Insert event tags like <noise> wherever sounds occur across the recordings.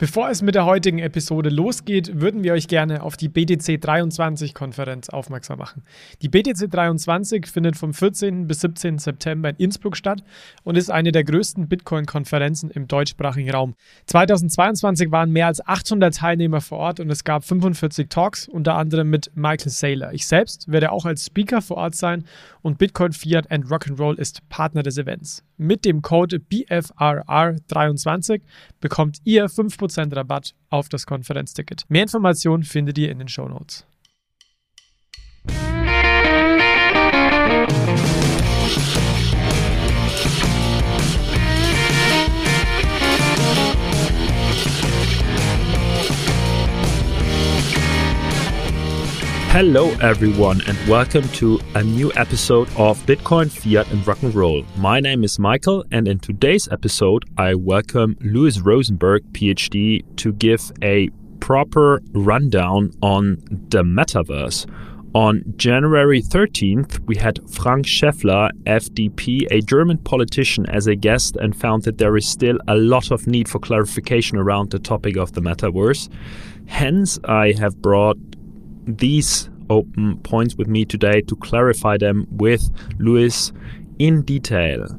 Bevor es mit der heutigen Episode losgeht, würden wir euch gerne auf die BTC 23 Konferenz aufmerksam machen. Die BTC 23 findet vom 14. bis 17. September in Innsbruck statt und ist eine der größten Bitcoin-Konferenzen im deutschsprachigen Raum. 2022 waren mehr als 800 Teilnehmer vor Ort und es gab 45 Talks, unter anderem mit Michael Saylor. Ich selbst werde auch als Speaker vor Ort sein und Bitcoin Fiat and Rock'n'Roll ist Partner des Events. Mit dem Code BFRR23 bekommt ihr 5% Rabatt auf das Konferenzticket. Mehr Informationen findet ihr in den Show Notes. Hello, everyone, and welcome to a new episode of Bitcoin, Fiat, and Rock and Roll. My name is Michael, and in today's episode, I welcome Louis Rosenberg, PhD, to give a proper rundown on the metaverse. On January 13th, we had Frank Schäffler, FDP, a German politician, as a guest and found that there is still a lot of need for clarification around the topic of the metaverse. Hence, I have brought these open points with me today to clarify them with Louis in detail.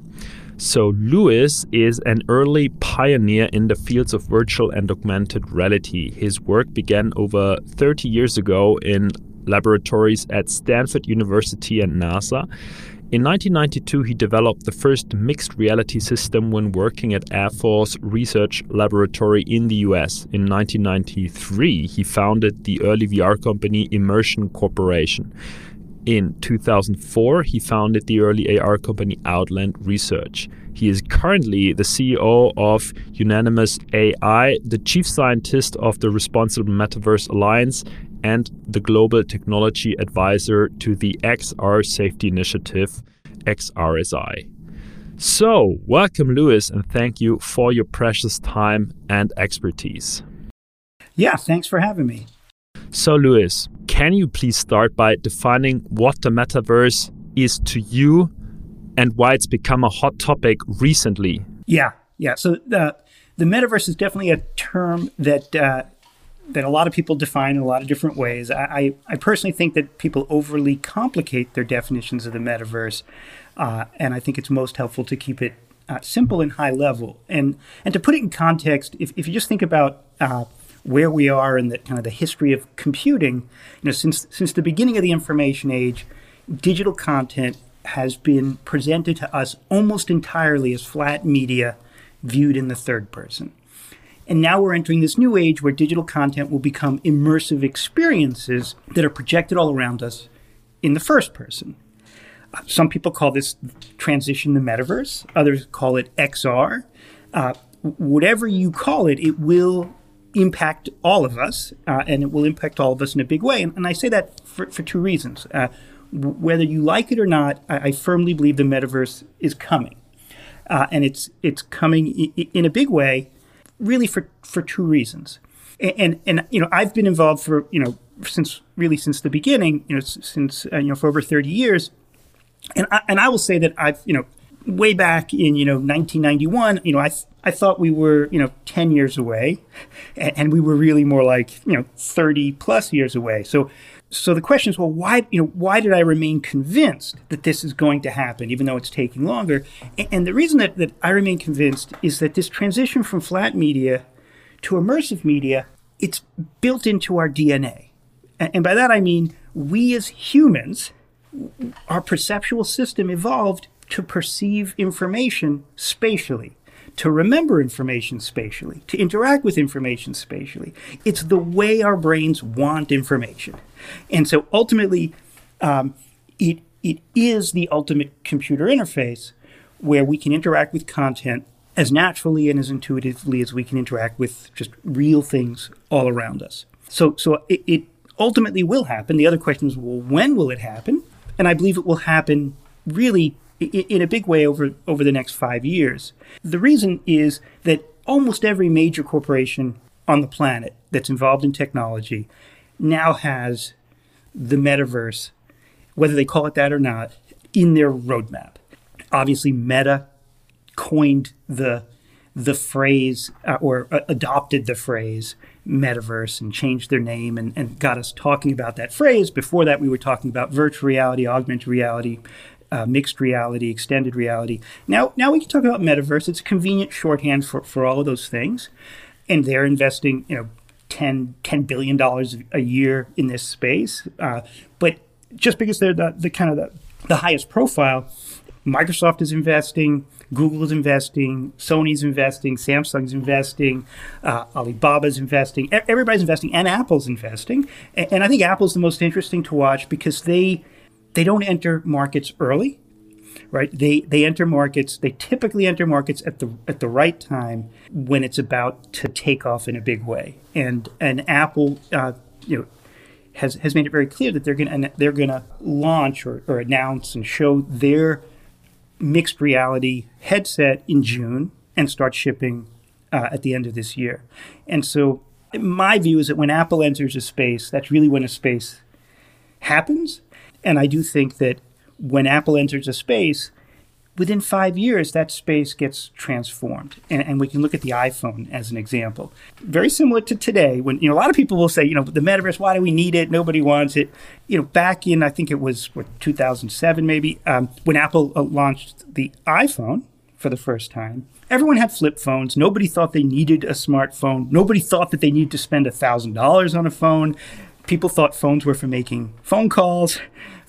So, Louis is an early pioneer in the fields of virtual and augmented reality. His work began over 30 years ago in laboratories at Stanford University and NASA. In 1992, he developed the first mixed reality system when working at Air Force Research Laboratory in the US. In 1993, he founded the early VR company Immersion Corporation. In 2004, he founded the early AR company Outland Research. He is currently the CEO of Unanimous AI, the chief scientist of the Responsible Metaverse Alliance, and the global technology advisor to the XR Safety Initiative, XRSI. So, welcome, Louis, and thank you for your precious time and expertise. Yeah, thanks for having me. So, Louis, can you please start by defining what the metaverse is to you and why it's become a hot topic recently? Yeah, yeah. So, the, the metaverse is definitely a term that uh, that a lot of people define in a lot of different ways. I, I, personally think that people overly complicate their definitions of the metaverse, uh, and I think it's most helpful to keep it uh, simple and high level. And and to put it in context, if, if you just think about uh, where we are in the kind of the history of computing, you know, since since the beginning of the information age, digital content has been presented to us almost entirely as flat media viewed in the third person. And now we're entering this new age where digital content will become immersive experiences that are projected all around us in the first person. Uh, some people call this transition the metaverse, others call it XR. Uh, whatever you call it, it will impact all of us, uh, and it will impact all of us in a big way. And, and I say that for, for two reasons. Uh, whether you like it or not, I, I, firmly believe the metaverse is coming. Uh, and it's, it's coming in a big way really for for two reasons. And, and, and you know I've been involved for you know since really since the beginning you know since uh, you know for over 30 years and I, and I will say that I've you know way back in you know 1991 you know I I thought we were you know 10 years away and, and we were really more like you know 30 plus years away so so the question is, well, why, you know, why did I remain convinced that this is going to happen, even though it's taking longer? And, and the reason that, that I remain convinced is that this transition from flat media to immersive media, it's built into our DNA. And, and by that I mean, we as humans, our perceptual system evolved to perceive information spatially to remember information spatially, to interact with information spatially. It's the way our brains want information. And so ultimately, um, it, it is the ultimate computer interface where we can interact with content as naturally and as intuitively as we can interact with just real things all around us. So, so it, it ultimately will happen. The other question is, well, when will it happen? And I believe it will happen really in a big way over, over the next five years. The reason is that almost every major corporation on the planet that's involved in technology now has the metaverse, whether they call it that or not, in their roadmap. Obviously, Meta coined the the phrase uh, or uh, adopted the phrase metaverse and changed their name and, and got us talking about that phrase. Before that, we were talking about virtual reality, augmented reality, uh, mixed reality, extended reality. Now, now we can talk about metaverse. It's a convenient shorthand for, for all of those things. And they're investing, you know, 10, $10 billion a year in this space. Uh, but just because they're the, the kind of the, the highest profile, Microsoft is investing, Google is investing, Sony's investing, Samsung's investing, uh, Alibaba's investing, everybody's investing, and Apple's investing. And, and I think Apple's the most interesting to watch because they they don't enter markets early, right? They they enter markets. They typically enter markets at the at the right time when it's about to take off in a big way. And and Apple, uh, you know, has has made it very clear that they're gonna they're to launch or, or announce and show their mixed reality headset in June and start shipping uh, at the end of this year. And so my view is that when Apple enters a space, that's really when a space happens. And I do think that when Apple enters a space, within five years, that space gets transformed. And, and, we can look at the iPhone as an example. Very similar to today, when you know a lot of people will say, you know, the metaverse, why do we need it? Nobody wants it. You know, back in I think it was what 2007 maybe, um, when Apple uh, launched the iPhone for the first time. Everyone had flip phones. Nobody thought they needed a smartphone. Nobody thought that they needed to spend $1,000 on a phone. People thought phones were for making phone calls,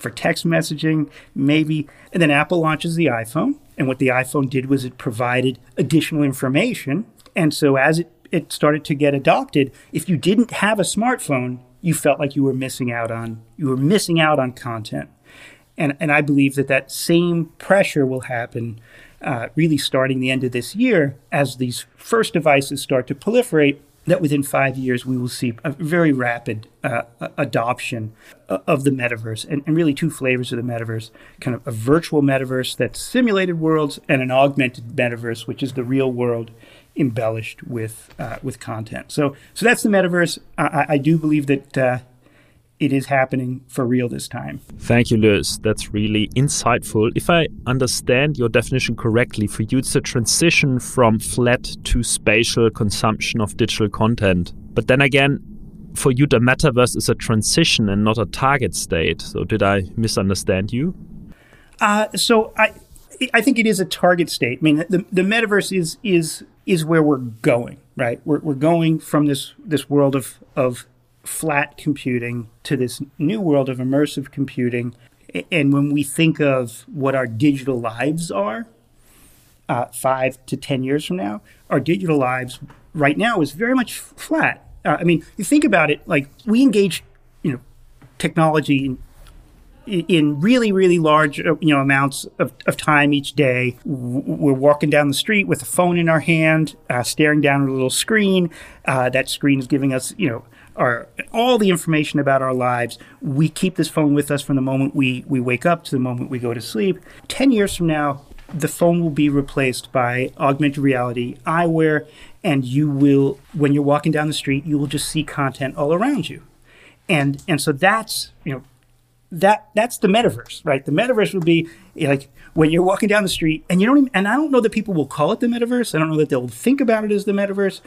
for text messaging, maybe. And then Apple launches the iPhone. And what the iPhone did was it provided additional information. And so as it, it started to get adopted, if you didn't have a smartphone, you felt like you were missing out on you were missing out on content. And, and I believe that that same pressure will happen uh, really starting the end of this year as these first devices start to proliferate that within five years we will see a very rapid uh, adoption of the metaverse. And, and, really two flavors of the metaverse kind of a virtual metaverse that's simulated worlds and an augmented metaverse which is the real world embellished with uh, with content. So so that's the metaverse. I, I do believe that uh, it is happening for real this time. Thank you, Louis. That's really insightful. If I understand your definition correctly, for you, it's a transition from flat to spatial consumption of digital content. But then again, for you, the metaverse is a transition and not a target state. So, did I misunderstand you? Uh, so, I. I think it is a target state. I mean, the, the metaverse is is is where we're going, right? We're, we're going from this this world of of flat computing to this new world of immersive computing. And when we think of what our digital lives are, uh, five to 10 years from now, our digital lives right now is very much flat. Uh, I mean, you think about it, like we engage, you know, technology in, in really, really large, uh, you know, amounts of, of time each day. We're walking down the street with a phone in our hand, uh, staring down at a little screen. Uh, that screen is giving us, you know, our all the information about our lives. We keep this phone with us from the moment we, we wake up to the moment we go to sleep. Ten years from now, the phone will be replaced by augmented reality eyewear, and you will, when you're walking down the street, you will just see content all around you. And and so that's you know that that's the metaverse, right? The metaverse would be like when you're walking down the street and you don't even, and I don't know that people will call it the metaverse. I don't know that they'll think about it as the metaverse.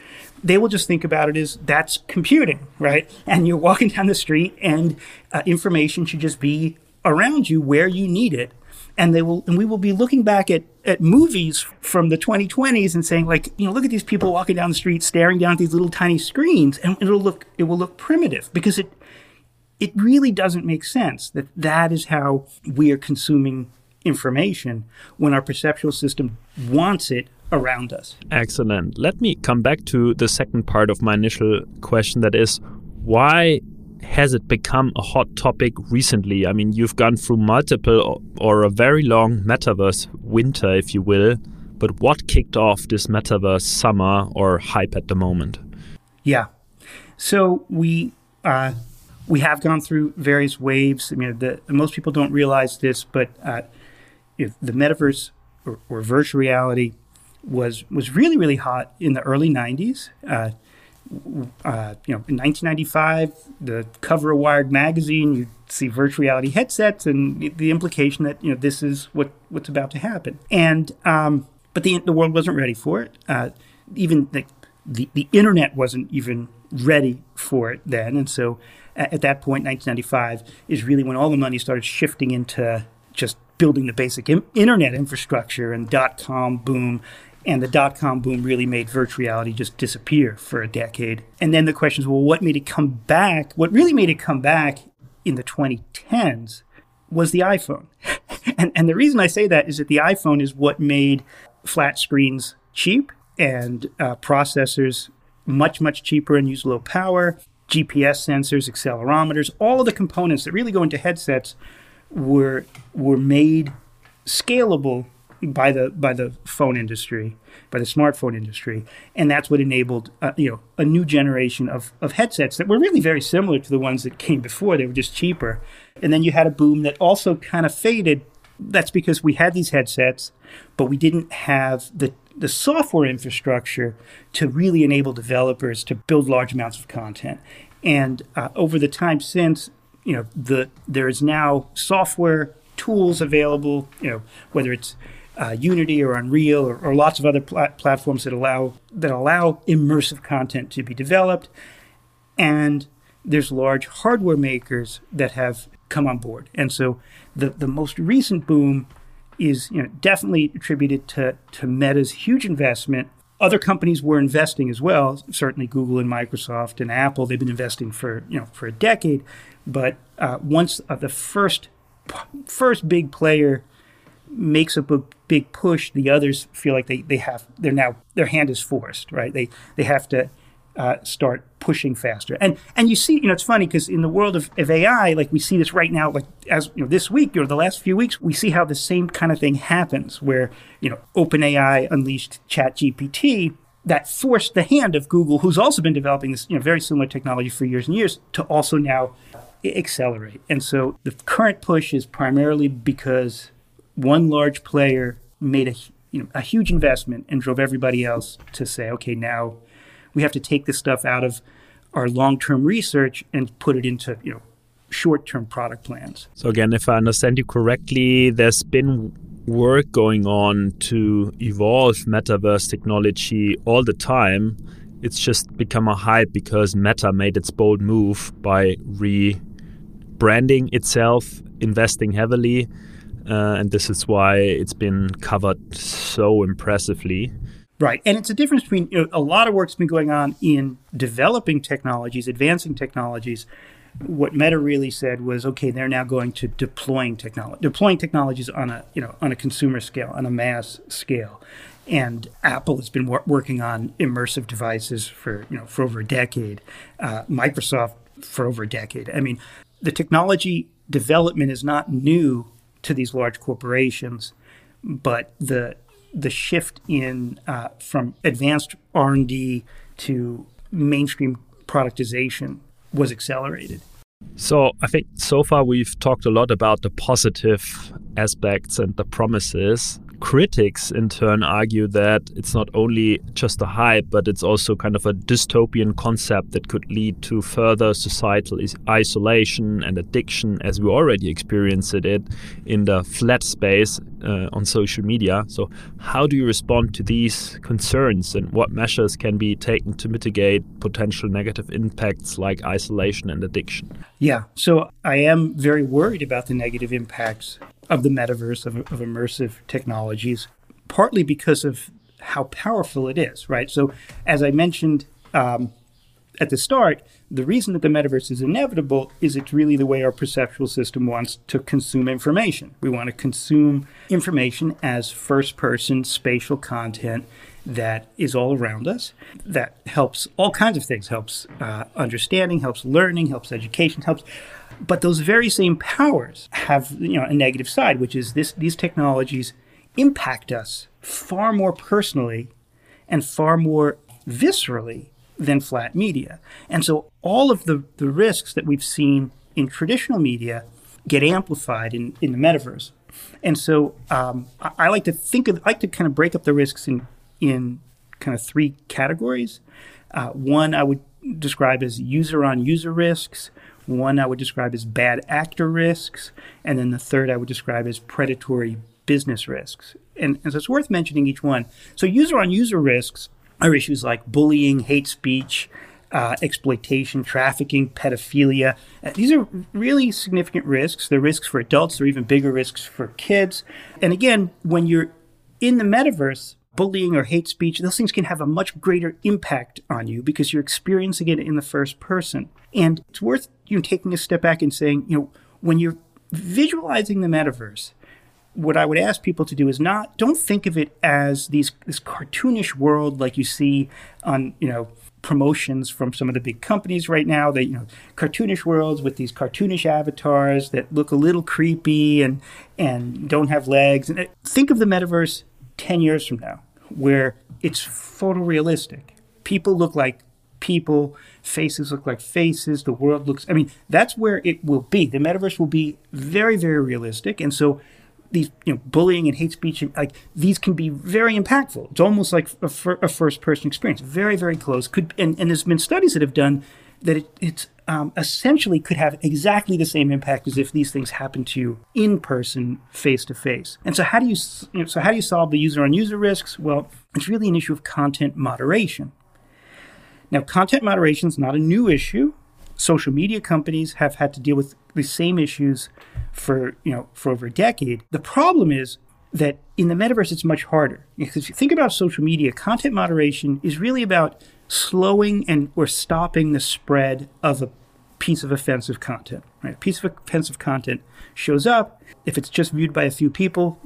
They will just think about it as that's computing, right? And you're walking down the street and uh, information should just be around you where you need it. And they will, and we will be looking back at, at movies from the 2020s and saying like, you know, look at these people walking down the street, staring down at these little tiny screens and it'll look, it will look primitive because it, it really doesn't make sense that that is how we are consuming information when our perceptual system wants it around us. Excellent. Let me come back to the second part of my initial question that is, why has it become a hot topic recently? I mean, you've gone through multiple or a very long metaverse winter, if you will, but what kicked off this metaverse summer or hype at the moment? Yeah. So we uh, we have gone through various waves. I mean, the, most people don't realize this, but uh, if the metaverse or, or, virtual reality was was really really hot in the early '90s. Uh, uh, you know, in 1995, the cover of Wired magazine, you see virtual reality headsets, and the implication that you know this is what what's about to happen. And um, but the the world wasn't ready for it. Uh, even the, the, the internet wasn't even ready for it then. And so at, at that point, 1995 is really when all the money started shifting into just building the basic internet infrastructure and dot com boom. And the dot com boom really made virtual reality just disappear for a decade. And then the question is, well, what made it come back? What really made it come back in the 2010s was the iPhone. <laughs> and, and the reason I say that is that the iPhone is what made flat screens cheap and uh, processors much, much cheaper and use low power, GPS sensors, accelerometers, all of the components that really go into headsets were were made scalable by the by the phone industry, by the smartphone industry, and that's what enabled uh, you know a new generation of of headsets that were really very similar to the ones that came before. They were just cheaper, and then you had a boom that also kind of faded. That's because we had these headsets, but we didn't have the the software infrastructure to really enable developers to build large amounts of content. And uh, over the time since, you know, the there is now software tools available. You know, whether it's uh, Unity or Unreal or, or lots of other pl- platforms that allow that allow immersive content to be developed, and there's large hardware makers that have come on board. And so the the most recent boom is you know definitely attributed to to Meta's huge investment. Other companies were investing as well. Certainly, Google and Microsoft and Apple. They've been investing for you know for a decade. But uh, once uh, the first first big player makes a big push, the others feel like they, they have they're now their hand is forced, right? They they have to uh, start pushing faster. And and you see, you know, it's funny because in the world of, of AI, like we see this right now, like as you know, this week or the last few weeks, we see how the same kind of thing happens where, you know, OpenAI unleashed ChatGPT that forced the hand of Google, who's also been developing this, you know, very similar technology for years and years, to also now accelerate. And so the current push is primarily because one large player made a you know a huge investment and drove everybody else to say, okay, now we have to take this stuff out of our long-term research and put it into you know short-term product plans. So again, if I understand you correctly, there's been work going on to evolve metaverse technology all the time. It's just become a hype because Meta made its bold move by rebranding itself, investing heavily, uh, and this is why it's been covered so impressively. Right. And it's a difference between you know, a lot of work's been going on in developing technologies, advancing technologies. What Meta really said was, okay, they're now going to deploying technology, deploying technologies on a you know on a consumer scale, on a mass scale. And Apple has been wor- working on immersive devices for you know for over a decade. Uh, Microsoft for over a decade. I mean, the technology development is not new to these large corporations, but the the shift in uh, from advanced R and D to mainstream productization was accelerated. So I think so far we've talked a lot about the positive aspects and the promises critics in turn argue that it's not only just a hype, but it's also kind of a dystopian concept that could lead to further societal isolation and addiction, as we already experienced it in the flat space uh, on social media. So, how do you respond to these concerns, and what measures can be taken to mitigate potential negative impacts like isolation and addiction? Yeah, so I am very worried about the negative impacts of the metaverse, of, of immersive technologies, partly because of how powerful it is, right? So, as I mentioned um, at the start, the reason that the metaverse is inevitable is it's really the way our perceptual system wants to consume information. We want to consume information as first person spatial content that is all around us that helps all kinds of things helps uh, understanding helps learning helps education helps but those very same powers have you know a negative side, which is this these technologies impact us far more personally and far more viscerally than flat media. And so all of the, the risks that we've seen in traditional media get amplified in, in the metaverse. And so um, I, I, like to think of, I like to kind of break up the risks in, in kind of three categories. Uh, one I would describe as user on user risks. One I would describe as bad actor risks, and then the third I would describe as predatory business risks. And, and so it's worth mentioning each one. So, user on user risks are issues like bullying, hate speech, uh, exploitation, trafficking, pedophilia. Uh, these are really significant risks. They're risks for adults, they're even bigger risks for kids. And again, when you're in the metaverse, bullying or hate speech, those things can have a much greater impact on you because you're experiencing it in the first person. And it's worth you know, taking a step back and saying, you know, when you're visualizing the metaverse, what I would ask people to do is not don't think of it as these this cartoonish world like you see on you know promotions from some of the big companies right now that you know cartoonish worlds with these cartoonish avatars that look a little creepy and and don't have legs and uh, think of the metaverse 10 years from now where it's photorealistic. People look like people faces look like faces the world looks i mean that's where it will be. The metaverse will be very very realistic and so these you know bullying and hate speech and like these can be very impactful. It's almost like a, a first person experience. Very very close. Could and, and there's been studies that have done that it, it's um, essentially could have exactly the same impact as if these things happen to you in person face to face and so how do you, you know, so how do you solve the user on user risks? Well it's really an issue of content moderation. Now content moderation is not a new issue. Social media companies have had to deal with the same issues for you know for over a decade. The problem is that in the metaverse it's much harder. Because if you think about social media, content moderation is really about slowing and or stopping the spread of a piece of offensive content. Right, a piece of offensive content shows up. If it's just viewed by a few people,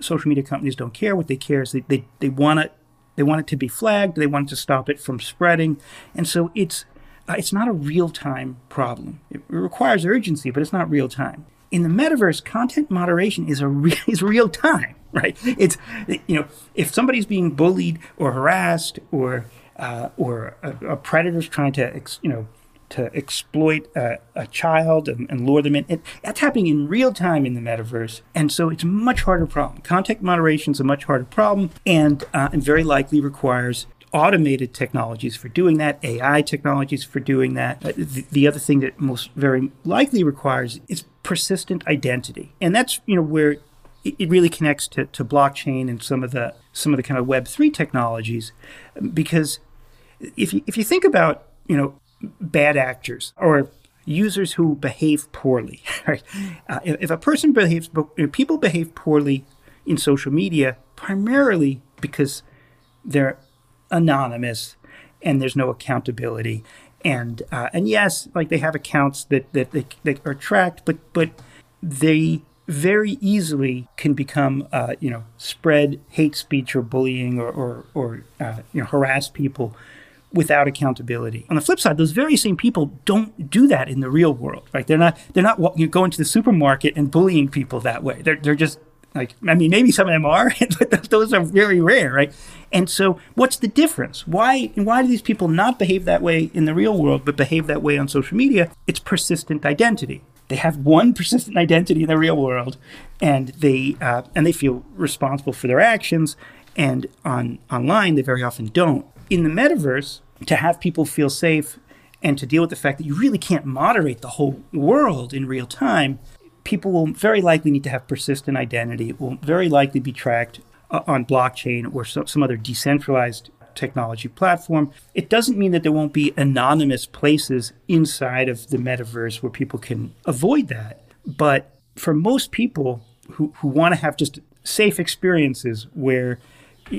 social media companies don't care. What they care is they they, they want it they want it to be flagged. They want to stop it from spreading, and so it's uh, it's not a real time problem. It requires urgency, but it's not real time. In the metaverse, content moderation is a <laughs> re- is real time, right? It's you know if somebody's being bullied or harassed or uh, or a, a predator's trying to ex, you know to exploit a, a child and, and, lure them in. It, that's happening in real time in the metaverse, and so it's a much harder problem. Content moderation is a much harder problem, and uh, and very likely requires automated technologies for doing that, AI technologies for doing that. Uh, the, the, other thing that most very likely requires is persistent identity, and that's you know where it, it really connects to, to blockchain and some of the some of the kind of Web three technologies, because if you if you think about you know bad actors or users who behave poorly, <laughs> right? Uh, if, a person behaves, people behave poorly in social media, primarily because they're anonymous and there's no accountability. And uh, and yes, like they have accounts that that they, that are tracked, but but they very easily can become uh, you know spread hate speech or bullying or or, or uh, you know harass people without accountability. On the flip side, those very same people don't do that in the real world, right? They're not they're not you know, going to the supermarket and bullying people that way. They're they're just like, I mean, maybe some of them are, <laughs> but those are very rare, right? And so, what's the difference? Why why do these people not behave that way in the real world, but behave that way on social media? It's persistent identity. They have one <laughs> persistent identity in the real world, and they uh, and they feel responsible for their actions. And on online, they very often don't. In the metaverse, to have people feel safe and to deal with the fact that you really can't moderate the whole world in real time, people will very likely need to have persistent identity. It will very likely be tracked uh, on blockchain or some, some other decentralized technology platform. It doesn't mean that there won't be anonymous places inside of the metaverse where people can avoid that. But for most people who, who want to have just safe experiences where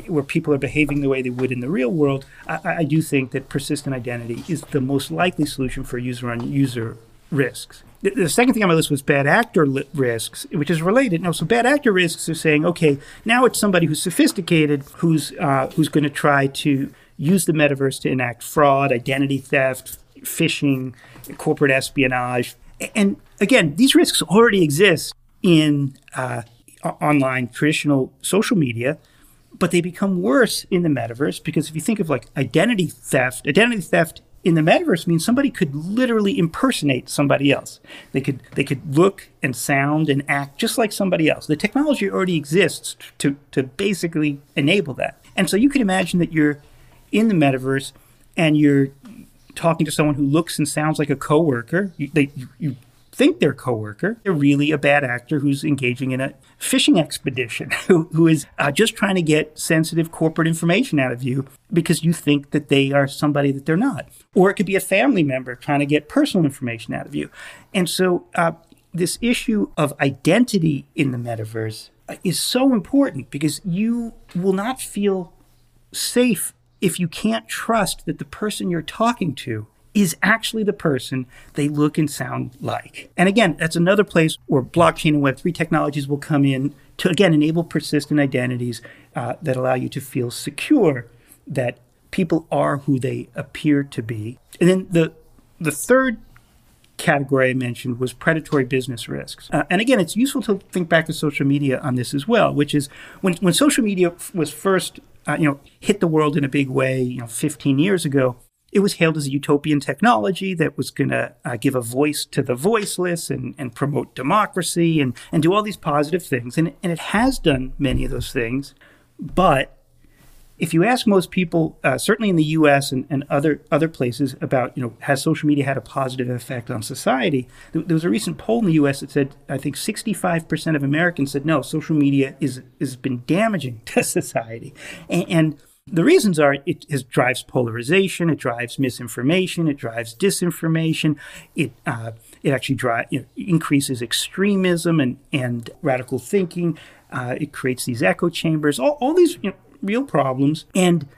where people are behaving the way they would in the real world, I, I do think that persistent identity is the most likely solution for user on user risks. The, the second thing on my list was bad actor li- risks, which is related. Now, so bad actor risks are saying, okay, now it's somebody who's sophisticated, who's uh, who's going to try to use the metaverse to enact fraud, identity theft, phishing, corporate espionage, and again, these risks already exist in uh, online traditional social media but they become worse in the metaverse because if you think of like identity theft, identity theft in the metaverse means somebody could literally impersonate somebody else. They could they could look and sound and act just like somebody else. The technology already exists to to basically enable that. And so you could imagine that you're in the metaverse and you're talking to someone who looks and sounds like a coworker. You, they, you, you think they're a coworker. They're really a bad actor who's engaging in a fishing expedition, <laughs> who, who is uh, just trying to get sensitive corporate information out of you because you think that they are somebody that they're not. Or it could be a family member trying to get personal information out of you. And so, uh, this issue of identity in the metaverse uh, is so important because you will not feel safe if you can't trust that the person you're talking to is actually the person they look and sound like. And again, that's another place where blockchain and Web3 technologies will come in to, again, enable persistent identities uh, that allow you to feel secure that people are who they appear to be. And then the, the third category I mentioned was predatory business risks. Uh, and again, it's useful to think back to social media on this as well, which is when, when social media was first, uh, you know, hit the world in a big way, you know, 15 years ago, it was hailed as a utopian technology that was going to uh, give a voice to the voiceless and, and promote democracy and, and do all these positive things. And, and it has done many of those things. But if you ask most people, uh, certainly in the U.S. And, and, other other places, about you know has social media had a positive effect on society? There, was a recent poll in the U.S. that said I think 65 percent of Americans said no, social media is has been damaging <laughs> to society, and, and the reasons are it, it, drives polarization, it drives misinformation, it drives disinformation, it uh, it actually know, increases extremism and and radical thinking. Uh, it creates these echo chambers, all, all these you know, real problems. And,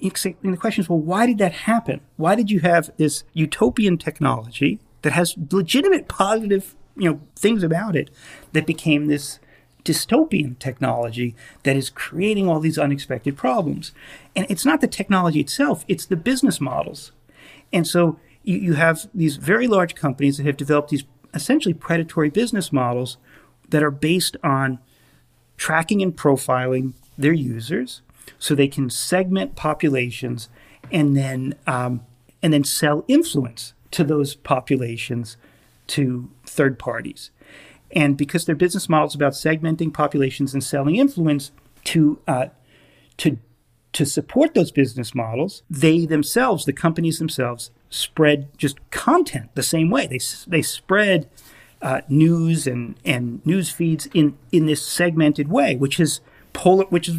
and the question is, well, why did that happen? Why did you have this utopian technology that has legitimate positive you know things about it that became this dystopian technology that is creating all these unexpected problems. And it's not the technology itself, it's the business models. And so you, you have these very large companies that have developed these essentially predatory business models that are based on tracking and profiling their users so they can segment populations and then um, and then sell influence to those populations to third parties. And because their business model is about segmenting populations and selling influence to uh, to to support those business models, they themselves, the companies themselves, spread just content the same way. They they spread uh, news and and news feeds in in this segmented way, which is polar, which has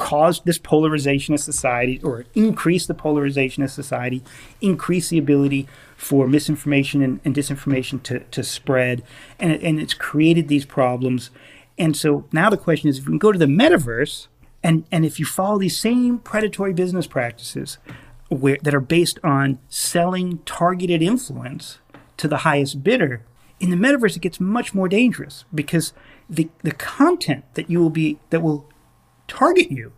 caused this polarization of society or increase the polarization of society, increase the ability for misinformation and, and disinformation to, to spread. And, and it's created these problems. And so now the question is if we go to the metaverse and, and if you follow these same predatory business practices where, that are based on selling targeted influence to the highest bidder, in the metaverse it gets much more dangerous because the, the content that you will be that will target you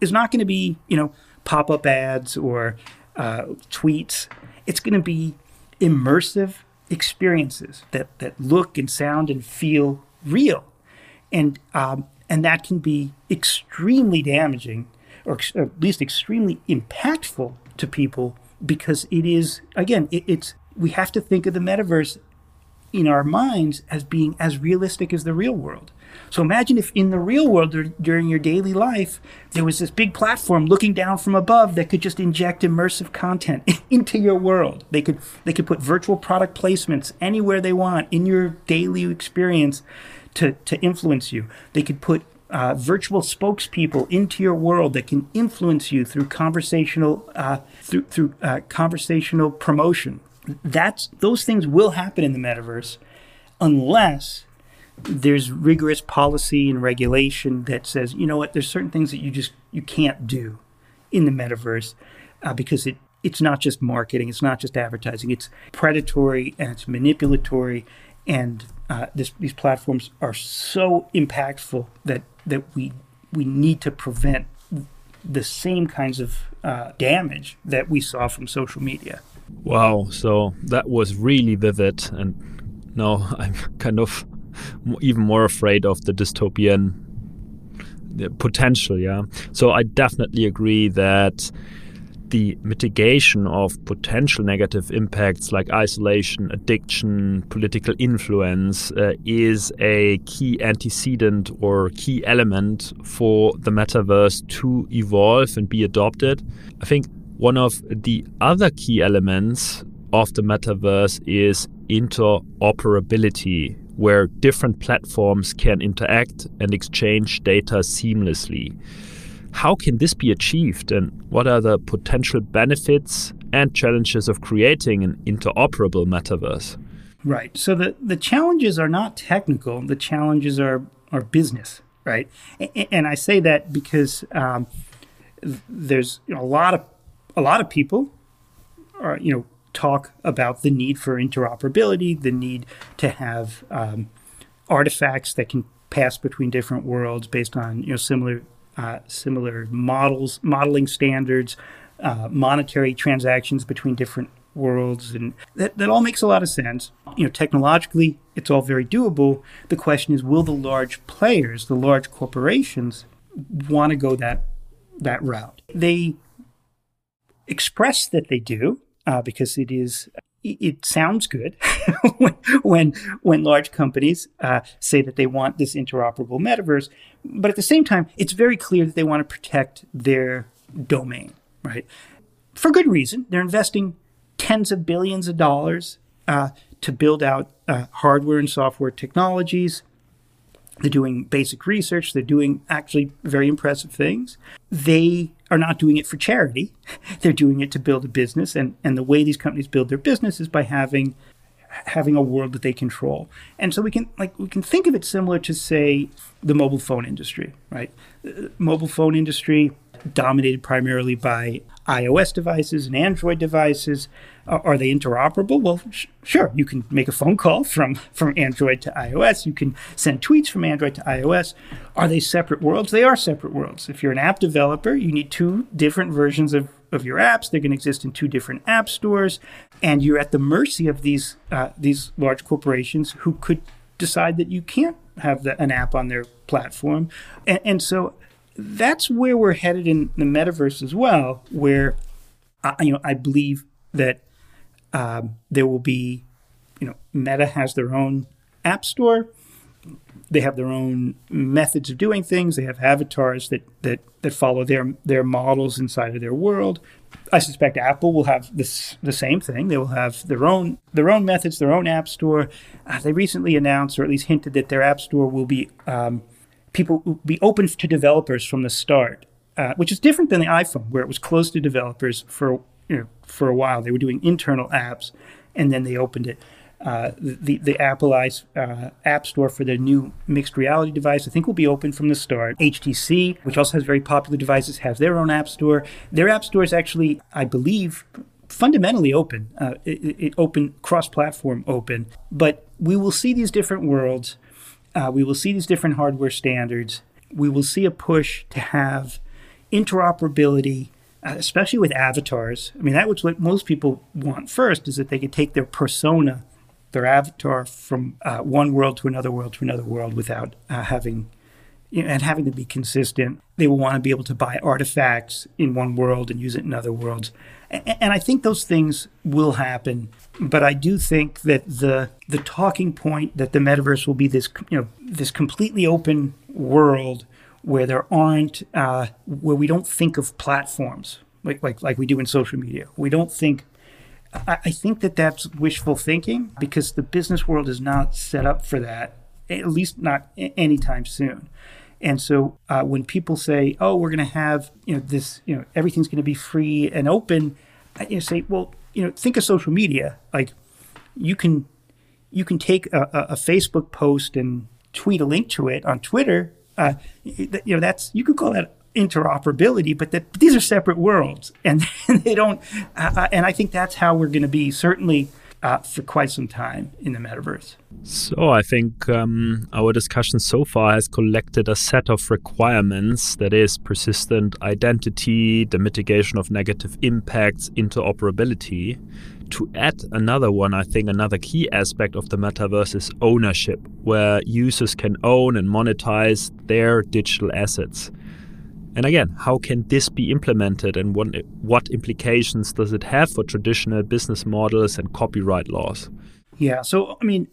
is not going to be, you know, pop up ads or uh, tweets. It's going to be immersive experiences that, that look and sound and feel real. And, um, and that can be extremely damaging or, ex- or, at least extremely impactful to people because it is, again, it, it's, we have to think of the metaverse in our minds as being as realistic as the real world. So imagine if in the real world during your daily life, there was this big platform looking down from above that could just inject immersive content <laughs> into your world. They could they could put virtual product placements anywhere they want in your daily experience to, to influence you. They could put uh, virtual spokespeople into your world that can influence you through conversational uh, through through uh, conversational promotion. That's those things will happen in the metaverse unless there's rigorous policy and regulation that says, you know what, there's certain things that you just you can't do in the metaverse uh, because it it's not just marketing, it's not just advertising, it's predatory and it's manipulatory, and uh, this, these platforms are so impactful that that we we need to prevent the same kinds of uh, damage that we saw from social media. Wow, so that was really vivid, and now I'm <laughs> kind of even more afraid of the dystopian potential. Yeah. So I definitely agree that the mitigation of potential negative impacts like isolation, addiction, political influence uh, is a key antecedent or key element for the metaverse to evolve and be adopted. I think one of the other key elements of the metaverse is interoperability, where different platforms can interact and exchange data seamlessly. How can this be achieved, and what are the potential benefits and challenges of creating an interoperable metaverse? Right. So the, the challenges are not technical, the challenges are, are business, right? And I say that because um, there's you know, a lot of a lot of people are you know talk about the need for interoperability, the need to have um, artifacts that can pass between different worlds based on you know similar uh, similar models, modeling standards, uh, monetary transactions between different worlds, and that, that all makes a lot of sense. You know, technologically, it's all very doable. The question is, will the large players, the large corporations, want to go that that route? They express that they do uh, because it is it sounds good <laughs> when, when, large companies uh, say that they want this interoperable metaverse, but at the same time, it's very clear that they want to protect their domain, right? For good reason. They're investing tens of billions of dollars uh, to build out uh, hardware and software technologies. They're doing basic research. They're doing actually very impressive things. They are not doing it for charity. They're doing it to build a business. And, and the way these companies build their business is by having having a world that they control. And so we can like we can think of it similar to say the mobile phone industry, right? The mobile phone industry dominated primarily by iOS devices and Android devices. Uh, are they interoperable? Well, sh- sure. You can make a phone call from, from Android to iOS. You can send tweets from Android to iOS. Are they separate worlds? They are separate worlds. If you're an app developer, you need two different versions of, of your apps. They're going to exist in two different app stores, and you're at the mercy of these uh, these large corporations who could decide that you can't have the, an app on their platform. And, and so that's where we're headed in the metaverse as well, where I, you know I believe that um, there will be, you know, Meta has their own app store. They have their own methods of doing things. They have avatars that that that follow their their models inside of their world. I suspect Apple will have this the same thing. They will have their own their own methods, their own app store. Uh, they recently announced, or at least hinted, that their app store will be um, people be open to developers from the start, uh, which is different than the iPhone, where it was closed to developers for you know, for a while. They were doing internal apps, and then they opened it. Uh, the the Apple uh, App Store for their new mixed reality device, I think, will be open from the start. HTC, which also has very popular devices, has their own app store. Their app store is actually, I believe, fundamentally open. Uh, it, it open cross-platform open, but we will see these different worlds uh, we will see these different hardware standards. We will see a push to have interoperability, uh, especially with avatars. I mean, that was what most people want first, is that they could take their persona, their avatar, from uh, one world to another world to another world without uh, having you know, and having to be consistent. They will want to be able to buy artifacts in one world and use it in other worlds. And I think those things will happen, but I do think that the the talking point that the metaverse will be this you know this completely open world where there aren't uh, where we don't think of platforms like like like we do in social media. We don't think. I, I think that that's wishful thinking because the business world is not set up for that, at least not anytime soon. And so uh, when people say, "Oh, we're going to have you know this, you know, everything's going to be free and open," I you know, say, "Well, you know, think of social media. Like you can you can take a, a Facebook post and tweet a link to it on Twitter. Uh, you know, that's you could call that interoperability, but that these are separate worlds, and <laughs> they don't. Uh, and I think that's how we're going to be certainly uh, for quite some time in the metaverse. So I think um, our discussion so far has collected a set of requirements that is persistent identity, the mitigation of negative impacts, interoperability. To add another one, I think another key aspect of the metaverse is ownership, where users can own and monetize their digital assets. And again, how can this be implemented and what, what implications does it have for traditional business models and copyright laws? Yeah, so I mean,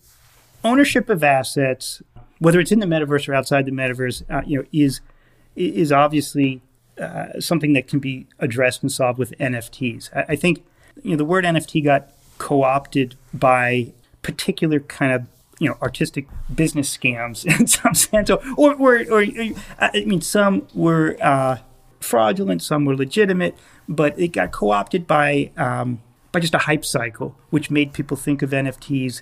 ownership of assets, whether it's in the metaverse or outside the metaverse, uh, you know, is is obviously uh, something that can be addressed and solved with NFTs. I, I, think you know the word NFT got co-opted by particular kind of you know artistic business scams <laughs> in some sense, or or, or, or I mean some were uh, fraudulent, some were legitimate, but it got co-opted by um, by just a hype cycle, which made people think of NFTs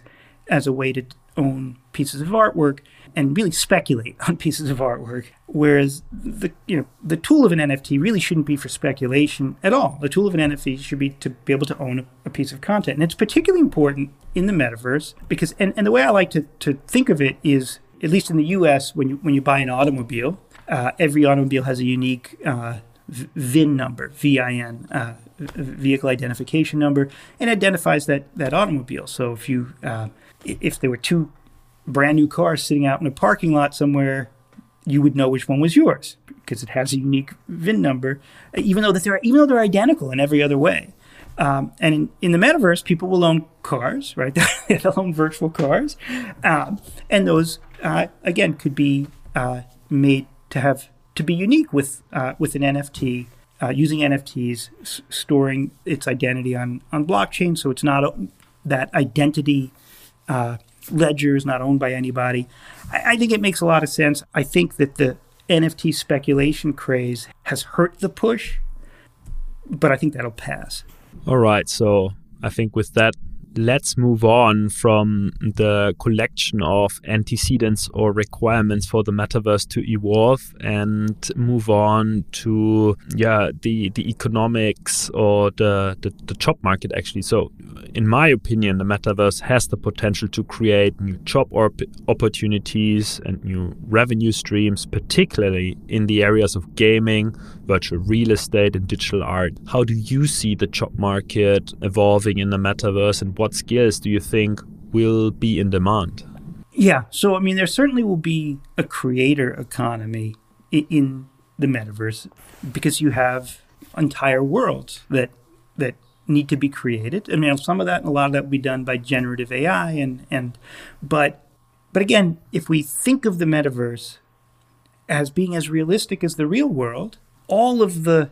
as a way to own pieces of artwork and really speculate on pieces of artwork. Whereas the you know the tool of an NFT really shouldn't be for speculation at all. The tool of an NFT should be to be able to own a, piece of content, and it's particularly important in the metaverse because and, and the way I like to, to think of it is at least in the U.S. when you when you buy an automobile, uh, every automobile has a unique uh, VIN number, VIN, uh, vehicle identification number, and identifies that that automobile. So if you uh, if there were two brand new cars sitting out in a parking lot somewhere, you would know which one was yours because it has a unique VIN number, even though that they're even though they're identical in every other way. Um, and in, in, the metaverse, people will own cars, right? <laughs> They'll own virtual cars, um, and those uh, again could be uh, made to have to be unique with uh, with an NFT. Uh, using NFTs, s- storing its identity on on blockchain, so it's not that identity ledger is not owned by anybody. I, I think it makes a lot of sense. I think that the NFT speculation craze has hurt the push, but I think that'll pass. All right. So I think with that, let's move on from the collection of antecedents or requirements for the metaverse to evolve and move on to yeah the the economics or the, the, the job market actually. So in my opinion the metaverse has the potential to create new job opportunities and new revenue streams particularly in the areas of gaming virtual real estate and digital art how do you see the job market evolving in the metaverse and what skills do you think will be in demand? Yeah, so I mean, there certainly will be a creator economy in, the metaverse because you have entire worlds that that need to be created. I mean, some of that and a lot of that will be done by generative AI, and and but but again, if we think of the metaverse as being as realistic as the real world, all of the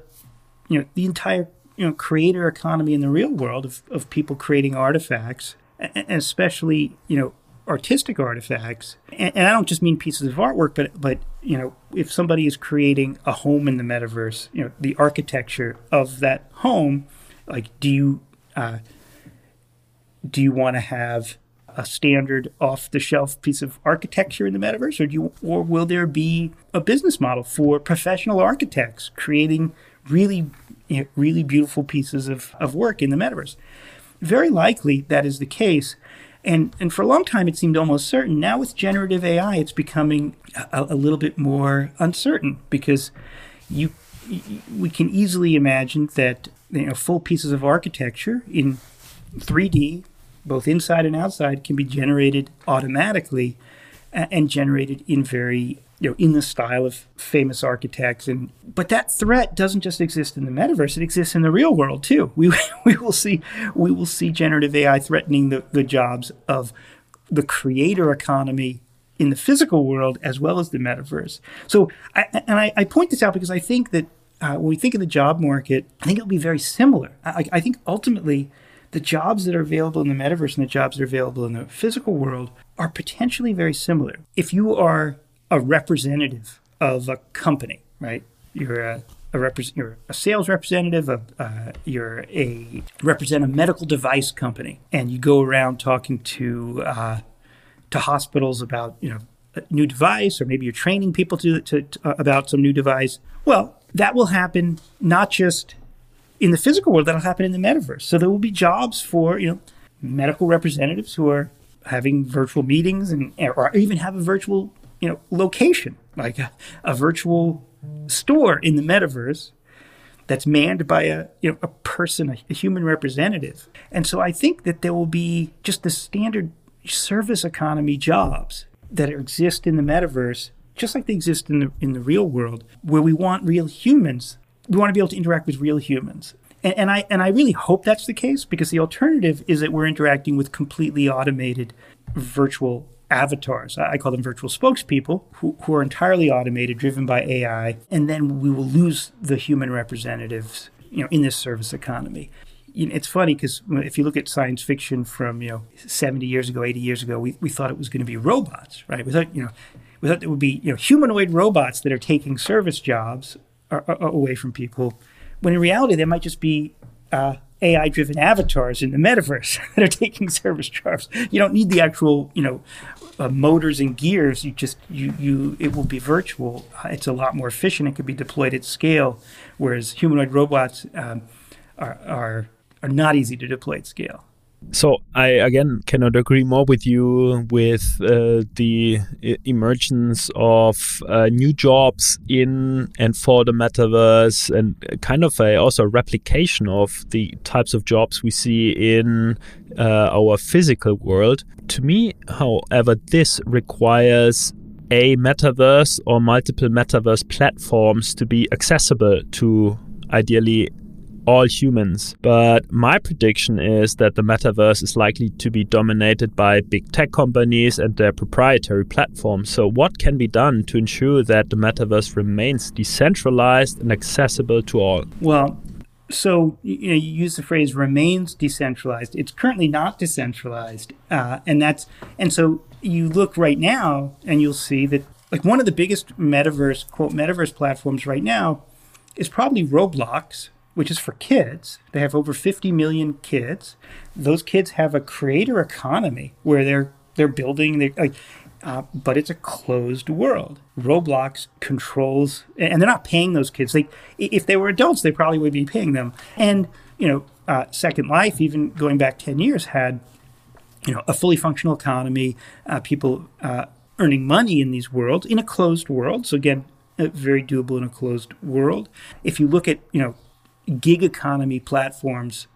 you know the entire you know creator economy in the real world of, of people creating artifacts, especially you know artistic artifacts. And, and I don't just mean pieces of artwork, but but you know if somebody is creating a home in the metaverse, you know the architecture of that home, like do you uh, do you want to have a standard off the shelf piece of architecture in the metaverse or do you or will there be a business model for professional architects creating really really beautiful pieces of, of work in the metaverse. Very likely that is the case. And, and for a long time, it seemed almost certain. Now, with generative AI, it's becoming a, a little bit more uncertain because you, we can easily imagine that you know, full pieces of architecture in 3D, both inside and outside, can be generated automatically and generated in very you know, in the style of famous architects. And but that threat doesn't just exist in the metaverse; it exists in the real world too. <laughs> We we will see we will see generative AI threatening the, the jobs of the creator economy in the physical world as well as the metaverse. So, I, and I, I point this out because I think that uh, when we think of the job market, I think it'll be very similar. I, I think ultimately the jobs that are available in the metaverse and the jobs that are available in the physical world are potentially very similar. If you are a representative of a company, right? You're a, a you're a sales representative of uh, you're a represent a medical device company, and you go around talking to uh, to hospitals about you know a new device, or maybe you're training people to, to, to uh, about some new device. Well, that will happen not just in the physical world; that'll happen in the metaverse. So there will be jobs for you know medical representatives who are having virtual meetings and or even have a virtual you know location, like a, a virtual store in the metaverse that's manned by a you know a person, a, a, human representative. And so I think that there will be just the standard service economy jobs that exist in the metaverse, just like they exist in the in the real world, where we want real humans. We want to be able to interact with real humans. And, and I and I really hope that's the case because the alternative is that we're interacting with completely automated virtual avatars. I call them virtual spokespeople who, who are entirely automated, driven by AI, and then we will lose the human representatives, you know, in this service economy. you know, it's funny because if you look at science fiction from you know 70 years ago, 80 years ago, we, we thought it was going to be robots, right? We thought you know we thought it would be you know humanoid robots that are taking service jobs away from people, when in reality they might just be uh, AI driven avatars in the metaverse <laughs> that are taking service jobs. You don't need the actual, you know, uh, motors and gears. You just you you it will be virtual. It's a lot more efficient. It could be deployed at scale, whereas humanoid robots um, are, are are not easy to deploy at scale. So I again cannot agree more with you with uh, the emergence of uh, new jobs in and for the metaverse, and kind of a also replication of the types of jobs we see in uh, our physical world. To me, however, this requires a metaverse or multiple metaverse platforms to be accessible to ideally all humans. But my prediction is that the metaverse is likely to be dominated by big tech companies and their proprietary platforms. So, what can be done to ensure that the metaverse remains decentralized and accessible to all? Well, so you know you use the phrase remains decentralized it's currently not decentralized uh, and that's and so you look right now and you'll see that like one of the biggest metaverse quote metaverse platforms right now is probably roblox which is for kids. They have over 50 million kids. Those kids have a creator economy where they're they're building they uh, but it's a closed world. Roblox controls, and they're not paying those kids. They, if they were adults, they probably would be paying them. And you know, uh, Second Life, even going back ten years, had you know a fully functional economy, uh, people uh, earning money in these worlds in a closed world. So again, very doable in a closed world. If you look at you know gig economy platforms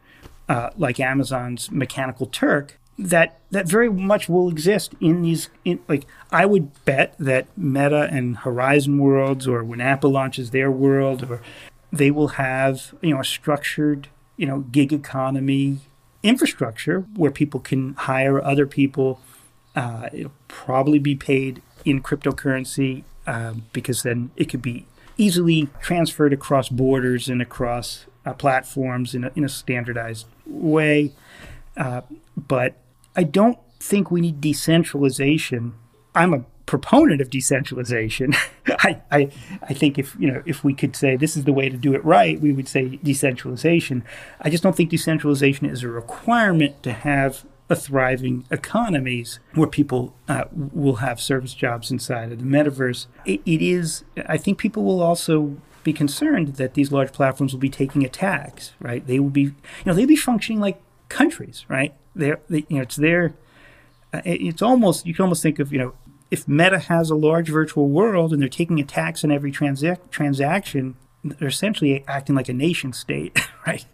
uh, like Amazon's Mechanical Turk that that very much will exist in these in, like I would bet that Meta and Horizon Worlds or when Apple launches their world or they will have you know a structured you know gig economy infrastructure where people can hire other people. Uh, it'll probably be paid in cryptocurrency um, because then it could be easily transferred across borders and across uh, platforms in a, in a standardized way. Uh, but I don't think we need decentralization. I'm a proponent of decentralization. <laughs> I, I, I think if you know if we could say this is the way to do it right, we would say decentralization. I just don't think decentralization is a requirement to have thriving economies where people uh, will have service jobs inside of the metaverse. It, it is, I think people will also be concerned that these large platforms will be taking attacks, right? They will be, you know, they'll be functioning like countries, right? They're, they, you know, it's their, uh, it's almost, you can almost think of, you know, if Meta has a large virtual world and they're taking attacks on every transac- transaction, they're essentially acting like a nation state, <laughs> right?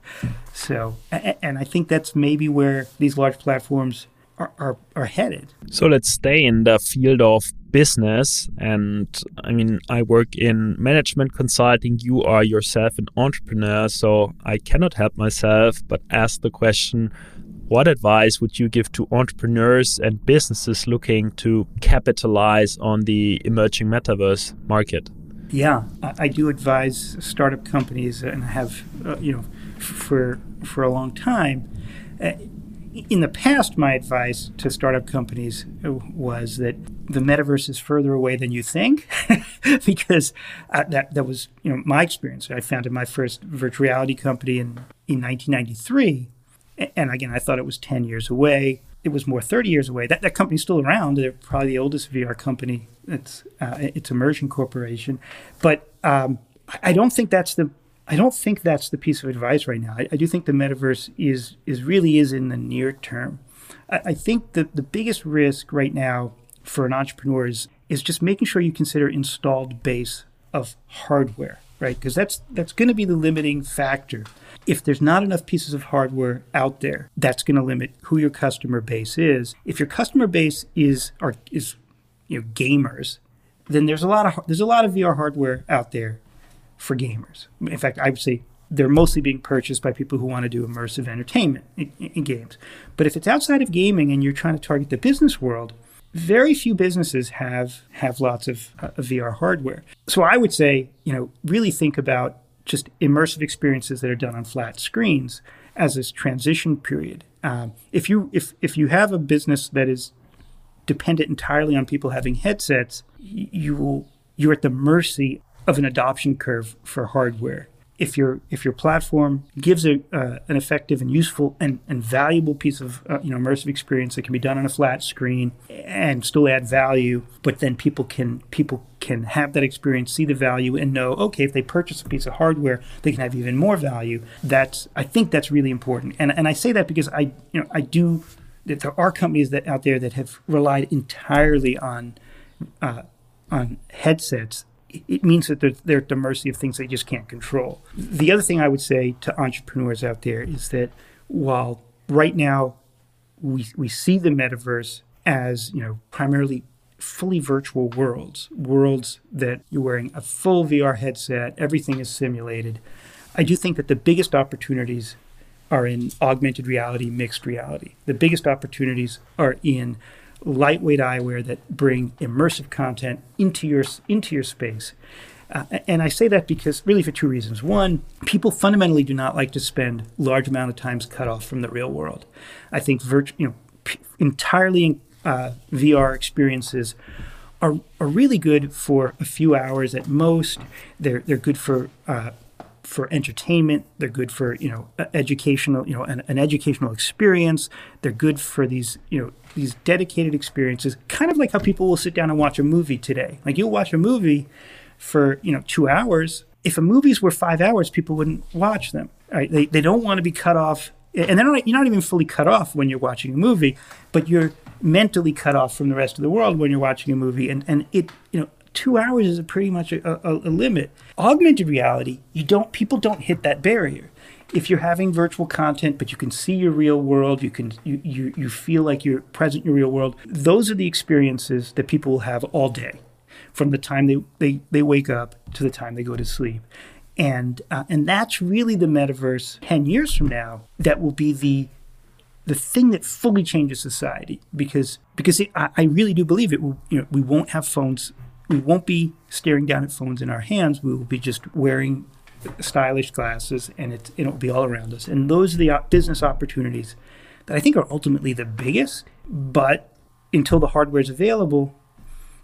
So, and I think that's maybe where these large platforms are, are, are headed. So let's stay in the field of business. And I mean, I work in management consulting. You are yourself an entrepreneur. So I cannot help myself but ask the question what advice would you give to entrepreneurs and businesses looking to capitalize on the emerging metaverse market? Yeah, I, do advise startup companies and have, uh, you know, for for a long time. Uh, in the past, my advice to startup companies was that the metaverse is further away than you think, <laughs> because uh, that that was you know my experience. I founded my first virtual reality company in in 1993, and again, I thought it was 10 years away it was more 30 years away. That, that company's still around. They're probably the oldest VR company. It's uh, it's Immersion Corporation, but um, I don't think that's the I don't think that's the piece of advice right now. I, I do think the metaverse is is really is in the near term. I, I think that the biggest risk right now for an entrepreneur is is just making sure you consider installed base of hardware, right? Because that's that's going to be the limiting factor if there's not enough pieces of hardware out there, that's going to limit who your customer base is. If your customer base is are, is you know gamers, then there's a lot of there's a lot of VR hardware out there for gamers. In fact, I would say they're mostly being purchased by people who want to do immersive entertainment in, in, games. But if it's outside of gaming and you're trying to target the business world, very few businesses have have lots of uh, VR hardware. So I would say, you know, really think about just immersive experiences that are done on flat screens. as this transition period. Um, if you if if you have a business that is dependent entirely on people having headsets, you will you're at the mercy of an adoption curve for hardware if your if your platform gives a, uh, an effective and useful and, and valuable piece of uh, you know immersive experience that can be done on a flat screen and still add value, but then people can people can have that experience, see the value, and know okay if they purchase a piece of hardware, they can have even more value. That's I think that's really important, and and I say that because I you know I do that there are companies that out there that have relied entirely on uh, on headsets it means that they're, they're at the mercy of things they just can't control. The other thing I would say to entrepreneurs out there is that while right now we, we see the metaverse as, you know, primarily fully virtual worlds, worlds that you're wearing a full VR headset, everything is simulated. I do think that the biggest opportunities are in augmented reality, mixed reality. The biggest opportunities are in lightweight eyewear that bring immersive content into your into your space. Uh, and I say that because really for two reasons. One, people fundamentally do not like to spend large amount of times cut off from the real world. I think virtu- you know p- entirely uh, VR experiences are, are really good for a few hours at most. They're they're good for uh, for entertainment. They're good for you know educational you know an, an educational experience. They're good for these you know these dedicated experiences, kind of like how people will sit down and watch a movie today. Like you'll watch a movie for, you know, two hours. If a movies were five hours, people wouldn't watch them. Right? They, they don't want to be cut off. And they're not, you're not even fully cut off when you're watching a movie, but you're mentally cut off from the rest of the world when you're watching a movie. And, and it, you know, two hours is pretty much a, a, a limit. Augmented reality, you don't, people don't hit that barrier if you're having virtual content but you can see your real world you can you, you, you feel like you're present in your real world those are the experiences that people will have all day from the time they, they, they wake up to the time they go to sleep and uh, and that's really the metaverse 10 years from now that will be the the thing that fully changes society because because it, I, I really do believe it will you know we won't have phones we won't be staring down at phones in our hands we will be just wearing stylish glasses, and it, it'll be all around us. And those are the business opportunities that I think are ultimately the biggest. But until the hardware is available,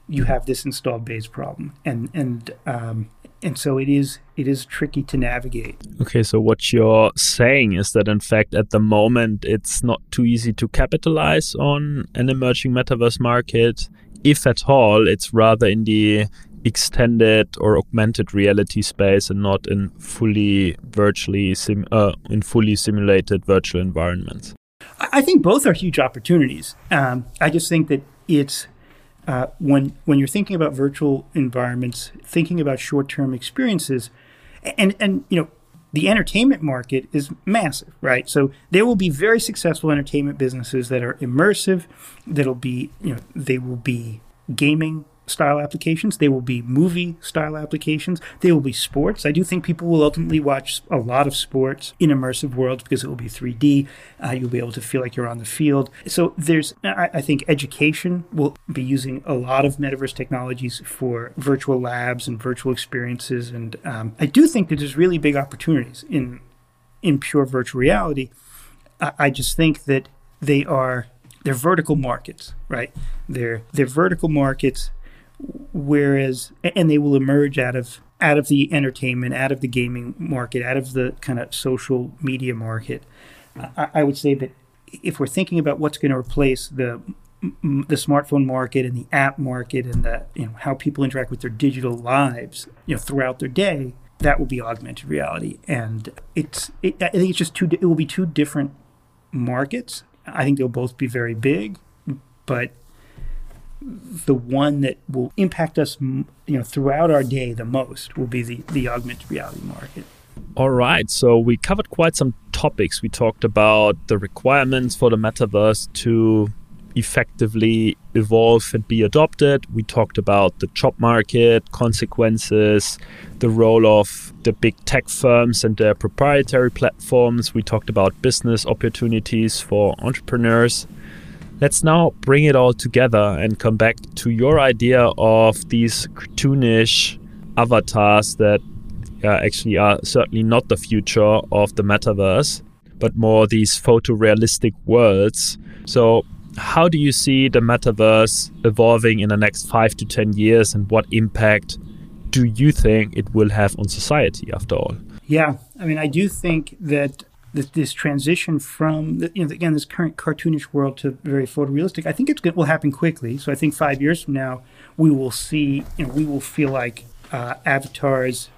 you have this installed base problem, and and um, and so it is it is tricky to navigate. Okay, so what you're saying is that in fact at the moment it's not too easy to capitalize on an emerging metaverse market. If at all, it's rather in the extended or augmented reality space and not in fully virtually sim uh, in fully simulated virtual environments? I think both are huge opportunities. Um, I just think that it's uh, when when you're thinking about virtual environments, thinking about short-term experiences, and and you know the entertainment market is massive, right? So there will be very successful entertainment businesses that are immersive, that'll be you know they will be gaming style applications. They will be movie style applications. They will be sports. I do think people will ultimately watch a lot of sports in immersive worlds because it will be 3D. Uh, you'll be able to feel like you're on the field. So there's, I, I, think, education will be using a lot of metaverse technologies for virtual labs and virtual experiences. And um, I do think that there's really big opportunities in in pure virtual reality. I, I just think that they are they're vertical markets, right? They're they're vertical markets whereas and they will emerge out of out of the entertainment, out of the gaming market, out of the kind of social media market. I, I would say that if we're thinking about what's going to replace the the smartphone market and the app market and the you know how people interact with their digital lives you know throughout their day that will be augmented reality and it's it, i think it's just two it will be two different markets i think they'll both be very big but the one that will impact us, you know, throughout our day the most will be the, the augmented reality market. All right, so we covered quite some topics. We talked about the requirements for the metaverse to effectively evolve and be adopted. We talked about the job market, consequences, the role of the big tech firms and their proprietary platforms. We talked about business opportunities for entrepreneurs. Let's now bring it all together and come back to your idea of these cartoonish avatars that uh, actually are certainly not the future of the metaverse. but more these photorealistic worlds. So, how do you see the metaverse evolving in the next five to 10 years, and what impact do you think it will have on society after all? Yeah, I mean, I do think that this, this transition from, the, you know, again, this current cartoonish world to very photorealistic, I think it's it will happen quickly. So I think five years from now, we will see, you know, we will feel like uh, avatars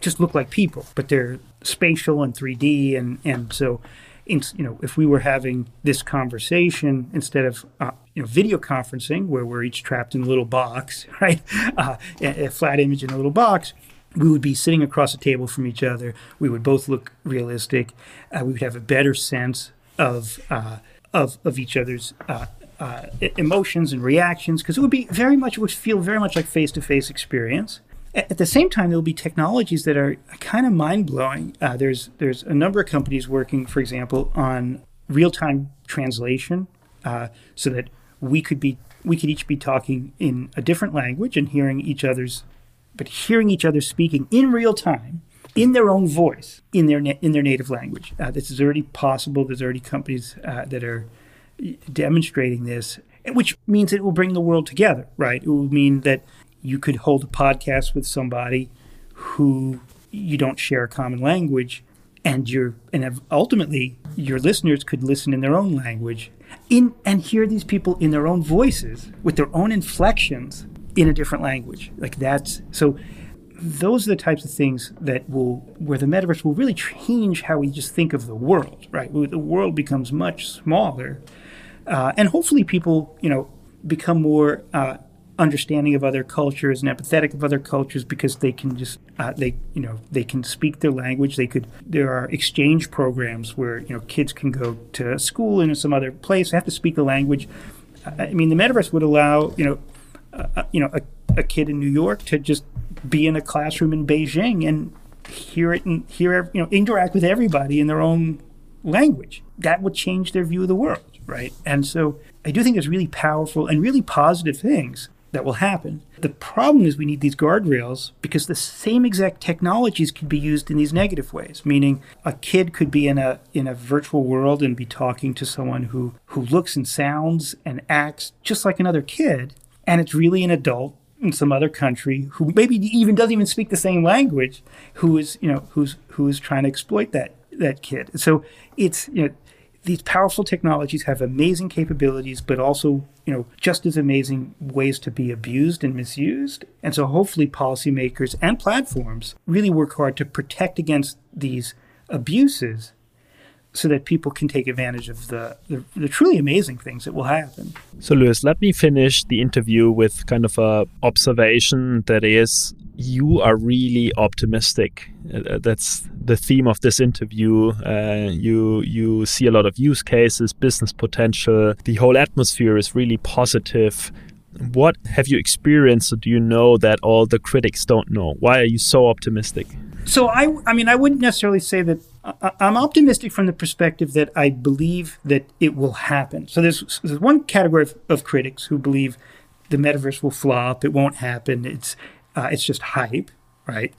just look like people, but they're spatial and 3D, and and so. In, you know, if we were having this conversation instead of uh, you know video conferencing where we're each trapped in a little box, <laughs> right, uh, a, a flat image in a little box, we would be sitting across a table from each other. We would both look realistic. Uh, we would have a better sense of uh, of of each other's uh, uh emotions and reactions because it would be very much it would feel very much like face to face experience. At the same time, there will be technologies that are kind of mind blowing. Uh, there's there's a number of companies working, for example, on real time translation, uh, so that we could be we could each be talking in a different language and hearing each other's, but hearing each other speaking in real time in their own voice in their na- in their native language. Uh, this is already possible. There's already companies uh, that are demonstrating this, which means it will bring the world together. Right? It will mean that you could hold a podcast with somebody who you don't share a common language and you and ultimately your listeners could listen in their own language in and hear these people in their own voices with their own inflections in a different language. Like that's so those are the types of things that will where the metaverse will really change how we just think of the world right? Where the world becomes much smaller uh, and hopefully people you know become more uh, understanding of other cultures and empathetic of other cultures because they can just uh, they you know they can speak their language. They could there are exchange programs where you know kids can go to school in some other place. They have to speak the language. I mean the metaverse would allow you know uh, you know a, a kid in new york to just be in a classroom in beijing and hear it and hear you know interact with everybody in their own language that would change their view of the world right and so I do think there's really powerful and really positive things that will happen. The problem is we need these guardrails because the same exact technologies could be used in these negative ways, meaning a kid could be in a in a virtual world and be talking to someone who who looks and sounds and acts just like another kid, and it's really an adult in some other country who maybe even doesn't even speak the same language, who is you know who's who is trying to exploit that that kid. So it's you know these powerful technologies have amazing capabilities, but also, you know, just as amazing ways to be abused and misused. And so hopefully policymakers and platforms really work hard to protect against these abuses so that people can take advantage of the, the, the, truly amazing things that will happen. So, Louis, let me finish the interview with kind of a observation that is you are really optimistic. Uh, uh, that's the theme of this interview. Uh, you you see a lot of use cases, business potential. The whole atmosphere is really positive. What have you experienced? Or do you know that all the critics don't know? Why are you so optimistic? So I, I mean, I wouldn't necessarily say that. I'm optimistic from the perspective that I believe that it will happen. So there's, there's one category of, of critics who believe the metaverse will flop. It won't happen. It's uh, it's just hype, right?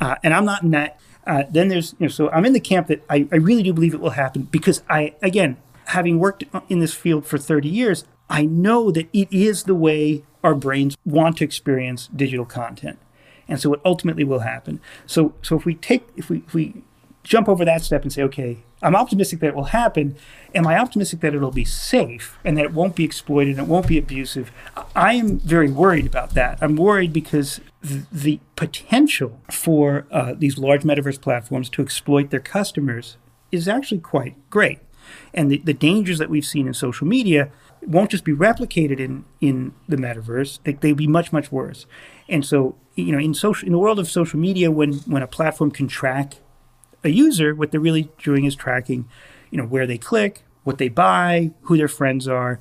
Uh, and I'm not in that. Uh, then there's, you know, so I'm in the camp that I, I really do believe it will happen because I, again, having worked in this field for 30 years, I know that it is the way our brains want to experience digital content. And so it ultimately will happen. So, so if we take, if we, if we jump over that step and say, okay, I'm optimistic that it will happen. Am I optimistic that it'll be safe and that it won't be exploited and it won't be abusive? I am very worried about that. I'm worried because the potential for uh, these large metaverse platforms to exploit their customers is actually quite great. And the, the dangers that we've seen in social media won't just be replicated in, in the metaverse, they, they'll be much, much worse. And so, you know, in social in the world of social media, when when a platform can track a user, what they're really doing is tracking, you know, where they click, what they buy, who their friends are,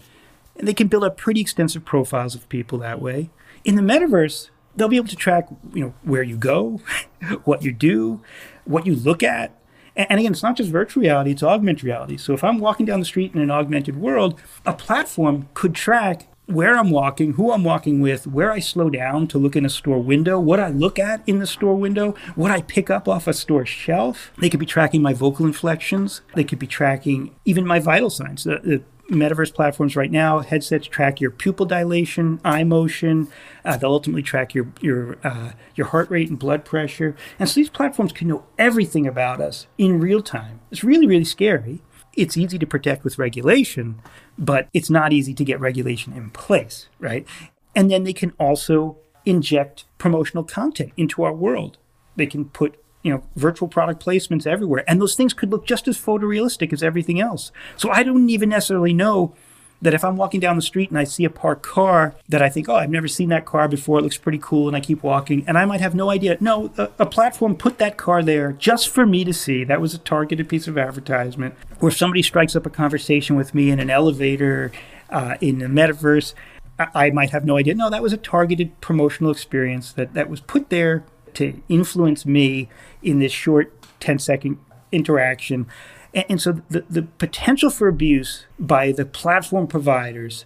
and they can build up pretty extensive profiles of people that way. In the metaverse, they'll be able to track, you know, where you go, <laughs> what you do, what you look at. And again, it's not just virtual reality, it's augmented reality. So if I'm walking down the street in an augmented world, a platform could track where I'm walking, who I'm walking with, where I slow down to look in a store window, what I look at in the store window, what I pick up off a store shelf. They could be tracking my vocal inflections. They could be tracking even my vital signs. The, the metaverse platforms right now, headsets track your pupil dilation, eye motion. Uh, they'll ultimately track your your uh, your heart rate and blood pressure. And so these platforms can know everything about us in real time. It's really really scary. It's easy to protect with regulation, but it's not easy to get regulation in place, right? And then they can also inject promotional content into our world. They can put you know virtual product placements everywhere and those things could look just as photorealistic as everything else so i don't even necessarily know that if i'm walking down the street and i see a parked car that i think oh i've never seen that car before it looks pretty cool and i keep walking and i might have no idea no a, a platform put that car there just for me to see that was a targeted piece of advertisement or if somebody strikes up a conversation with me in an elevator uh, in the metaverse I might have no idea. No, that was a targeted promotional experience that, that was put there to influence me in this short 10 second interaction. And, and so the, the potential for abuse by the platform providers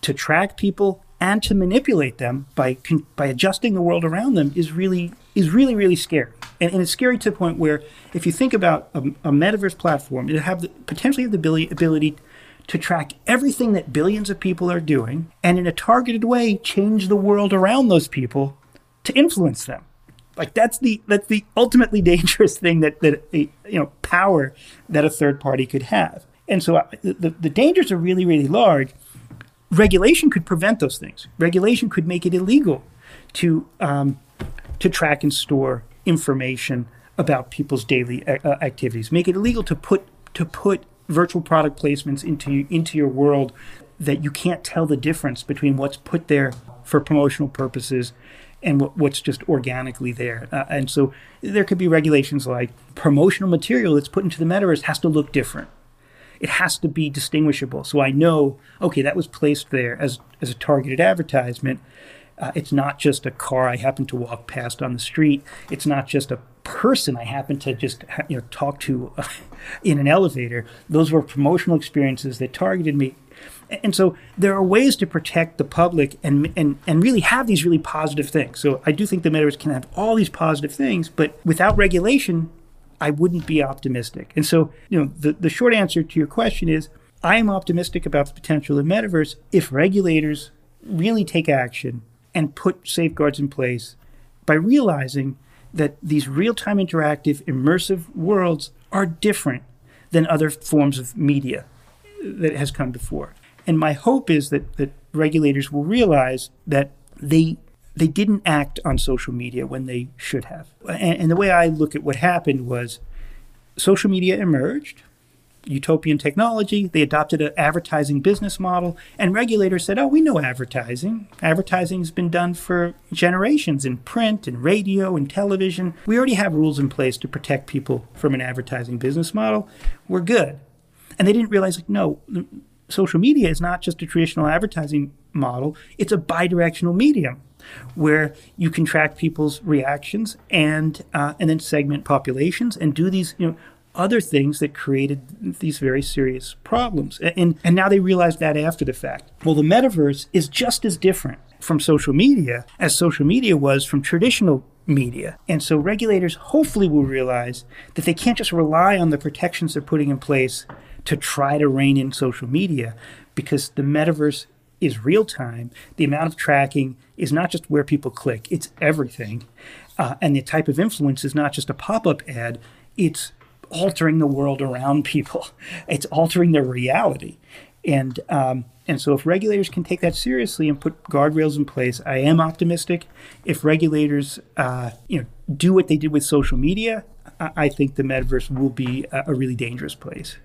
to track people and to manipulate them by by adjusting the world around them is really is really really scary. And, and it's scary to the point where if you think about a, a metaverse platform, it have the, potentially have the ability, ability to track everything that billions of people are doing and in a targeted way change the world around those people to influence them. Like that's the that's the ultimately <laughs> dangerous thing that that a, you know power that a third party could have. And so uh, the the dangers are really really large. Regulation could prevent those things. Regulation could make it illegal to um, to track and store information about people's daily uh, uh activities. Make it illegal to put to put virtual product placements into into your world that you can't tell the difference between what's put there for promotional purposes and what, what's just organically there. Uh, and so there could be regulations like promotional material that's put into the metaverse has to look different. It has to be distinguishable. So I know, okay, that was placed there as, as a targeted advertisement. Uh, it's not just a car I happen to walk past on the street. It's not just a person I happen to just you know talk to uh, <laughs> in an elevator. Those were promotional experiences that targeted me and so there are ways to protect the public and, and, and really have these really positive things. So I do think the metaverse can have all these positive things, but without regulation, I wouldn't be optimistic. And so, you know, the, the short answer to your question is I am optimistic about the potential of metaverse if regulators really take action and put safeguards in place by realizing that these real-time interactive immersive worlds are different than other forms of media that has come before. And my hope is that, that regulators will realize that they they didn't act on social media when they should have. And, and the way I look at what happened was social media emerged, utopian technology, they adopted an advertising business model, and regulators said, Oh, we know advertising. Advertising has been done for generations in print and radio and television. We already have rules in place to protect people from an advertising business model. We're good. And they didn't realize, like, no, social media is not just a traditional advertising model, it's a bidirectional medium where you can track people's reactions and uh, and then segment populations and do these you know other things that created these very serious problems. And and now they realize that after the fact. Well the metaverse is just as different from social media as social media was from traditional media. And so regulators hopefully will realize that they can't just rely on the protections they're putting in place to try to rein in social media because the metaverse is real time. The amount of tracking is not just where people click, it's everything. Uh, and the type of influence is not just a pop up ad, it's altering the world around people, <laughs> it's altering their reality. And, um, and so, if regulators can take that seriously and put guardrails in place, I am optimistic. If regulators, uh, you know, do what they did with social media, I, I think the metaverse will be a, a really dangerous place.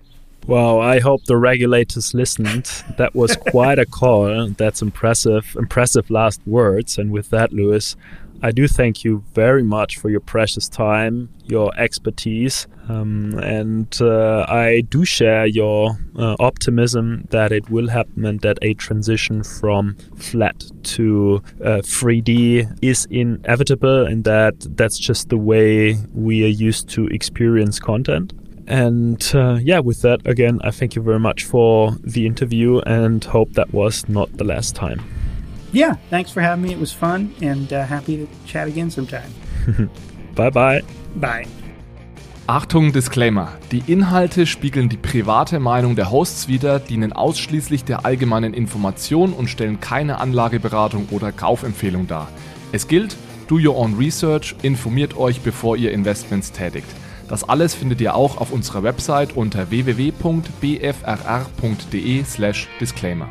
Well, I hope the regulators listened. That was <laughs> quite a call. That's impressive, impressive last words. And with that, Louis, I do thank you very much for your precious time, your expertise, um, and uh, I do share your uh, optimism that it will happen and that a transition from flat to uh, 3D is inevitable, and that that's just the way we are used to experience content. And uh, yeah, with that, again, I thank you very much for the interview and hope that was not the last time. Yeah, thanks for having me. It was fun and uh, happy to chat again sometime. <laughs> bye bye. Bye. Achtung, Disclaimer. Die Inhalte spiegeln die private Meinung der Hosts wider, dienen ausschließlich der allgemeinen Information und stellen keine Anlageberatung oder Kaufempfehlung dar. Es gilt, do your own research, informiert euch, bevor ihr Investments tätigt. Das alles findet ihr auch auf unserer Website unter www.bfrr.de/disclaimer.